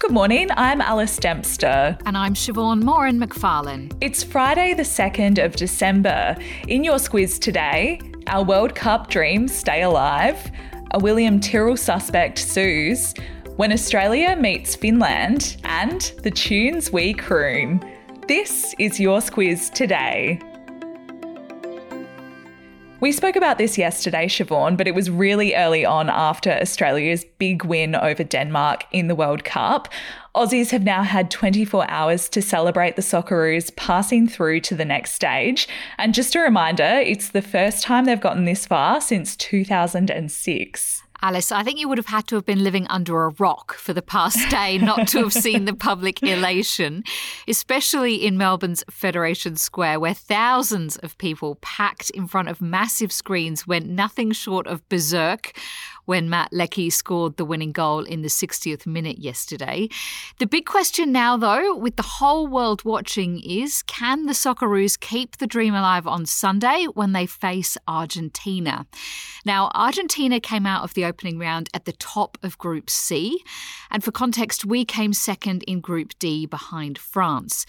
Good morning, I'm Alice Dempster. And I'm Siobhan Moran McFarlane. It's Friday, the 2nd of December. In your squiz today, our World Cup dreams stay alive, a William Tyrrell suspect sues, when Australia meets Finland, and the tunes we croon. This is your squiz today. We spoke about this yesterday, Siobhan, but it was really early on after Australia's big win over Denmark in the World Cup. Aussies have now had 24 hours to celebrate the Socceroos passing through to the next stage. And just a reminder, it's the first time they've gotten this far since 2006. Alice, I think you would have had to have been living under a rock for the past day not to have seen the public elation, especially in Melbourne's Federation Square, where thousands of people packed in front of massive screens went nothing short of berserk when Matt Leckie scored the winning goal in the 60th minute yesterday. The big question now, though, with the whole world watching, is can the Socceroos keep the dream alive on Sunday when they face Argentina? Now, Argentina came out of the opening round at the top of Group C, and for context, we came second in Group D behind France.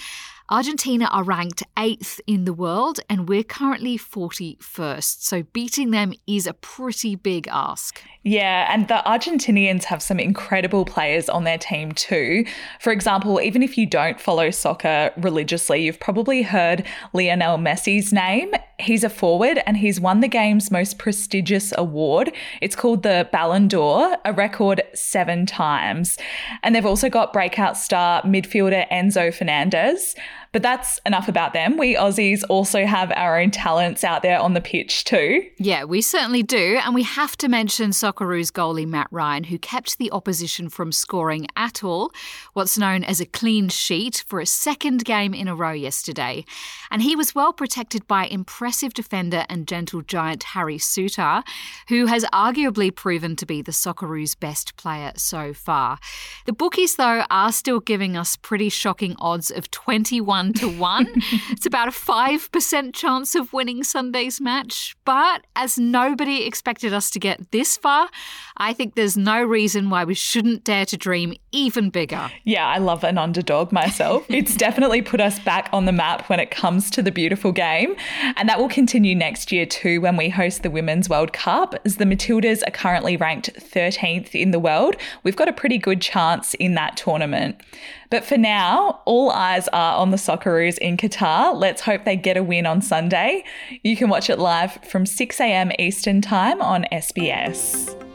Argentina are ranked eighth in the world, and we're currently 41st. So beating them is a pretty big ask. Yeah, and the Argentinians have some incredible players on their team too. For example, even if you don't follow soccer religiously, you've probably heard Lionel Messi's name. He's a forward and he's won the game's most prestigious award. It's called the Ballon d'Or, a record seven times. And they've also got breakout star midfielder Enzo Fernandez. But that's enough about them. We Aussies also have our own talents out there on the pitch too. Yeah, we certainly do. And we have to mention Socceroos goalie Matt Ryan, who kept the opposition from scoring at all, what's known as a clean sheet, for a second game in a row yesterday. And he was well protected by impressive defender and gentle giant Harry Souttar, who has arguably proven to be the Socceroos' best player so far. The bookies, though, are still giving us pretty shocking odds of 21 to one. it's about a 5% chance of winning Sunday's match. But as nobody expected us to get this far, I think there's no reason why we shouldn't dare to dream even bigger. Yeah, I love an underdog myself. it's definitely put us back on the map when it comes to the beautiful game. And that will continue next year too when we host the Women's World Cup, as the Matildas are currently ranked 13th in the world. We've got a pretty good chance in that tournament. But for now, all eyes are on the Socceroos in Qatar. Let's hope they get a win on Sunday. You can watch it live from 6 a.m. Eastern Time on SBS.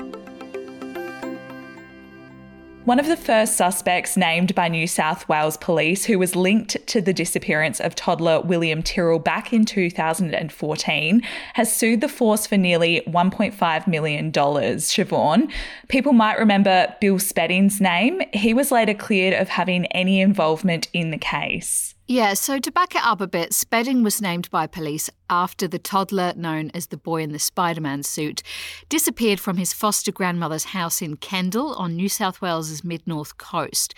One of the first suspects named by New South Wales police who was linked to the disappearance of toddler William Tyrrell back in 2014 has sued the force for nearly $1.5 million. Siobhan. People might remember Bill Spedding's name. He was later cleared of having any involvement in the case. Yeah, so to back it up a bit, Spedding was named by police after the toddler known as the boy in the Spider Man suit disappeared from his foster grandmother's house in Kendall on New South Wales's mid north coast.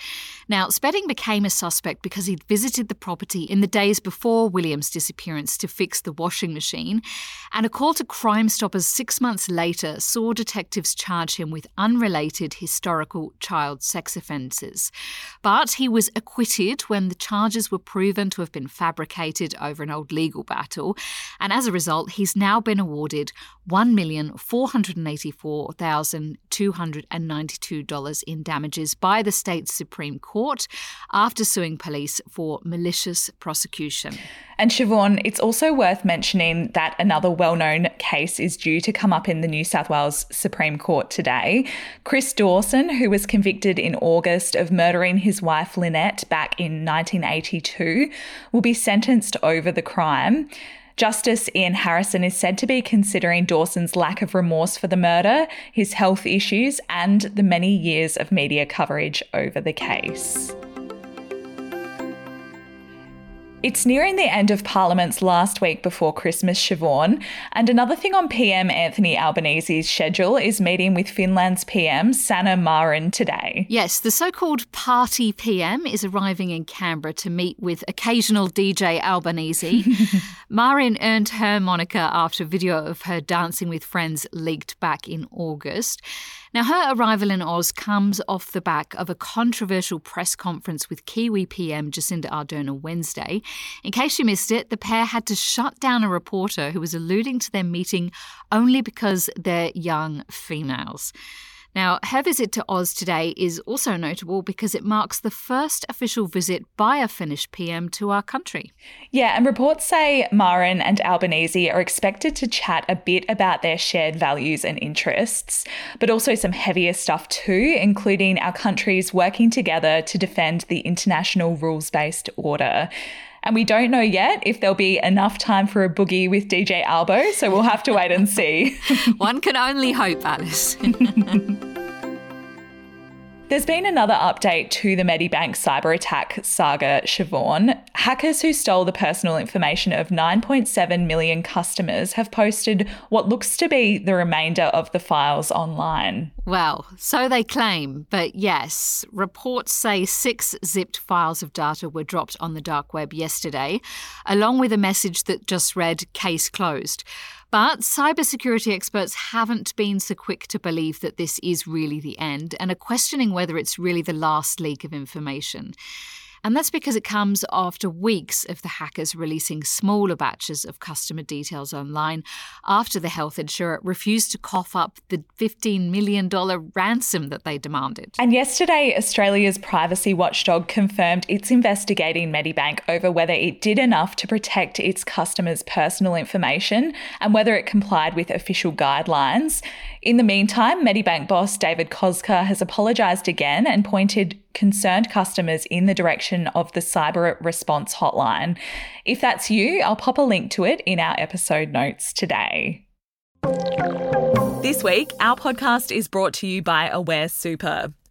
Now, Spedding became a suspect because he'd visited the property in the days before William's disappearance to fix the washing machine, and a call to Crime Stoppers six months later saw detectives charge him with unrelated historical child sex offences. But he was acquitted when the charges were proven to have been fabricated over an old legal battle, and as a result, he's now been awarded $1,484,292 in damages by the state's Supreme Court after suing police for malicious prosecution. And Siobhan, it's also worth mentioning that another well known case is due to come up in the New South Wales Supreme Court today. Chris Dawson, who was convicted in August of murdering his wife Lynette back in 1982, will be sentenced over the crime. Justice Ian Harrison is said to be considering Dawson's lack of remorse for the murder, his health issues, and the many years of media coverage over the case. It's nearing the end of Parliament's last week before Christmas, Siobhan. And another thing on PM Anthony Albanese's schedule is meeting with Finland's PM, Sanna Marin, today. Yes, the so called Party PM is arriving in Canberra to meet with occasional DJ Albanese. Marin earned her moniker after a video of her dancing with friends leaked back in August. Now, her arrival in Oz comes off the back of a controversial press conference with Kiwi PM Jacinda Ardern on Wednesday. In case you missed it, the pair had to shut down a reporter who was alluding to their meeting only because they're young females. Now, her visit to Oz today is also notable because it marks the first official visit by a Finnish PM to our country. Yeah, and reports say Marin and Albanese are expected to chat a bit about their shared values and interests, but also some heavier stuff too, including our countries working together to defend the international rules based order. And we don't know yet if there'll be enough time for a boogie with DJ Albo, so we'll have to wait and see. One can only hope, Alice. There's been another update to the Medibank cyber attack saga, Siobhan. Hackers who stole the personal information of 9.7 million customers have posted what looks to be the remainder of the files online. Well, so they claim, but yes, reports say six zipped files of data were dropped on the dark web yesterday, along with a message that just read case closed. But cybersecurity experts haven't been so quick to believe that this is really the end and are questioning whether it's really the last leak of information. And that's because it comes after weeks of the hackers releasing smaller batches of customer details online after the health insurer refused to cough up the $15 million ransom that they demanded. And yesterday, Australia's privacy watchdog confirmed it's investigating Medibank over whether it did enough to protect its customers' personal information and whether it complied with official guidelines. In the meantime, Medibank boss David Koczkar has apologised again and pointed concerned customers in the direction of the cyber response hotline. If that's you, I'll pop a link to it in our episode notes today. This week, our podcast is brought to you by Aware Super.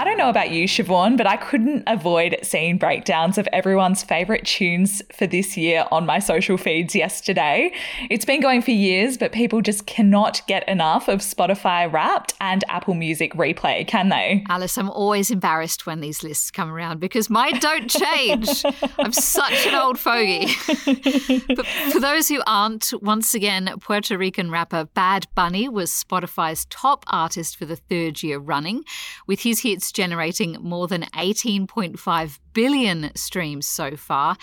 I don't know about you, Siobhan, but I couldn't avoid seeing breakdowns of everyone's favourite tunes for this year on my social feeds yesterday. It's been going for years, but people just cannot get enough of Spotify Wrapped and Apple Music Replay, can they? Alice, I'm always embarrassed when these lists come around because mine don't change. I'm such an old fogey. but for those who aren't, once again, Puerto Rican rapper Bad Bunny was Spotify's top artist for the third year running, with his hits generating more than 18.5 billion streams so far,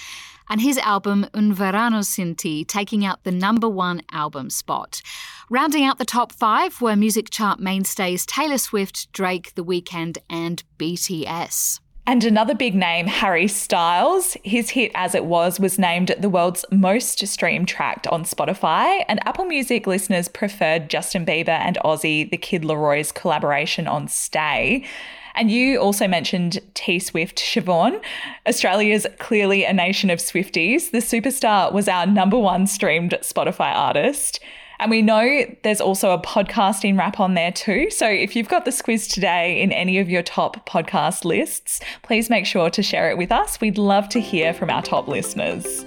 and his album Un Verano Sin Ti taking out the number one album spot. Rounding out the top five were music chart mainstays Taylor Swift, Drake, The Weeknd, and BTS. And another big name, Harry Styles. His hit As It Was was named the world's most streamed track on Spotify, and Apple Music listeners preferred Justin Bieber and Aussie, the Kid LAROI's collaboration on Stay. And you also mentioned T Swift Siobhan. Australia's clearly a nation of Swifties. The superstar was our number one streamed Spotify artist. And we know there's also a podcasting wrap on there too. So if you've got the squiz today in any of your top podcast lists, please make sure to share it with us. We'd love to hear from our top listeners.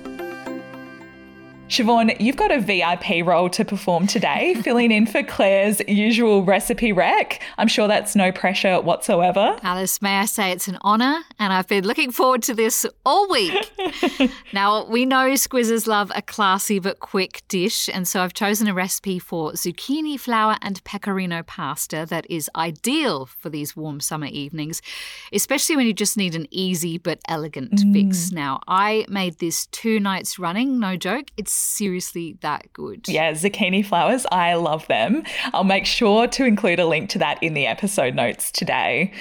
Siobhan, you've got a VIP role to perform today, filling in for Claire's usual recipe rec. I'm sure that's no pressure whatsoever. Alice, may I say it's an honour, and I've been looking forward to this all week. now, we know squizzers love a classy but quick dish, and so I've chosen a recipe for zucchini flower and pecorino pasta that is ideal for these warm summer evenings, especially when you just need an easy but elegant mm. fix. Now, I made this two nights running, no joke. It's seriously that good. Yeah, zucchini flowers, I love them. I'll make sure to include a link to that in the episode notes today.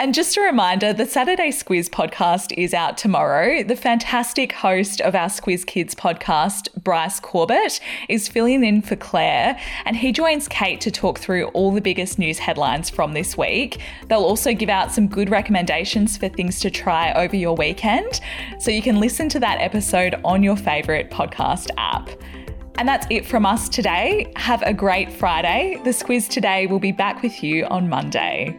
And just a reminder the Saturday Squiz podcast is out tomorrow. The fantastic host of our Squiz Kids podcast, Bryce Corbett, is filling in for Claire, and he joins Kate to talk through all the biggest news headlines from this week. They'll also give out some good recommendations for things to try over your weekend, so you can listen to that episode on your favourite podcast app. And that's it from us today. Have a great Friday. The Squiz today will be back with you on Monday.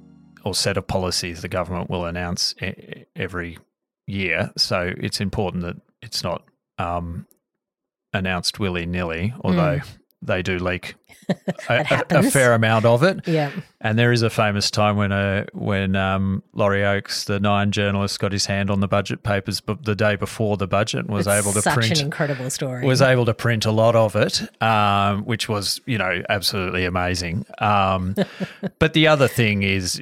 or set of policies the government will announce every year. So it's important that it's not um, announced willy nilly, although mm. they do leak a, a, fair amount of it. Yeah. And there is a famous time when a uh, when um, Laurie Oakes, the Nine journalist, got his hand on the budget papers, but the day before the budget was it's able to such print. Such an incredible story. Was able to print a lot of it, um, which was you know absolutely amazing. Um, but the other thing is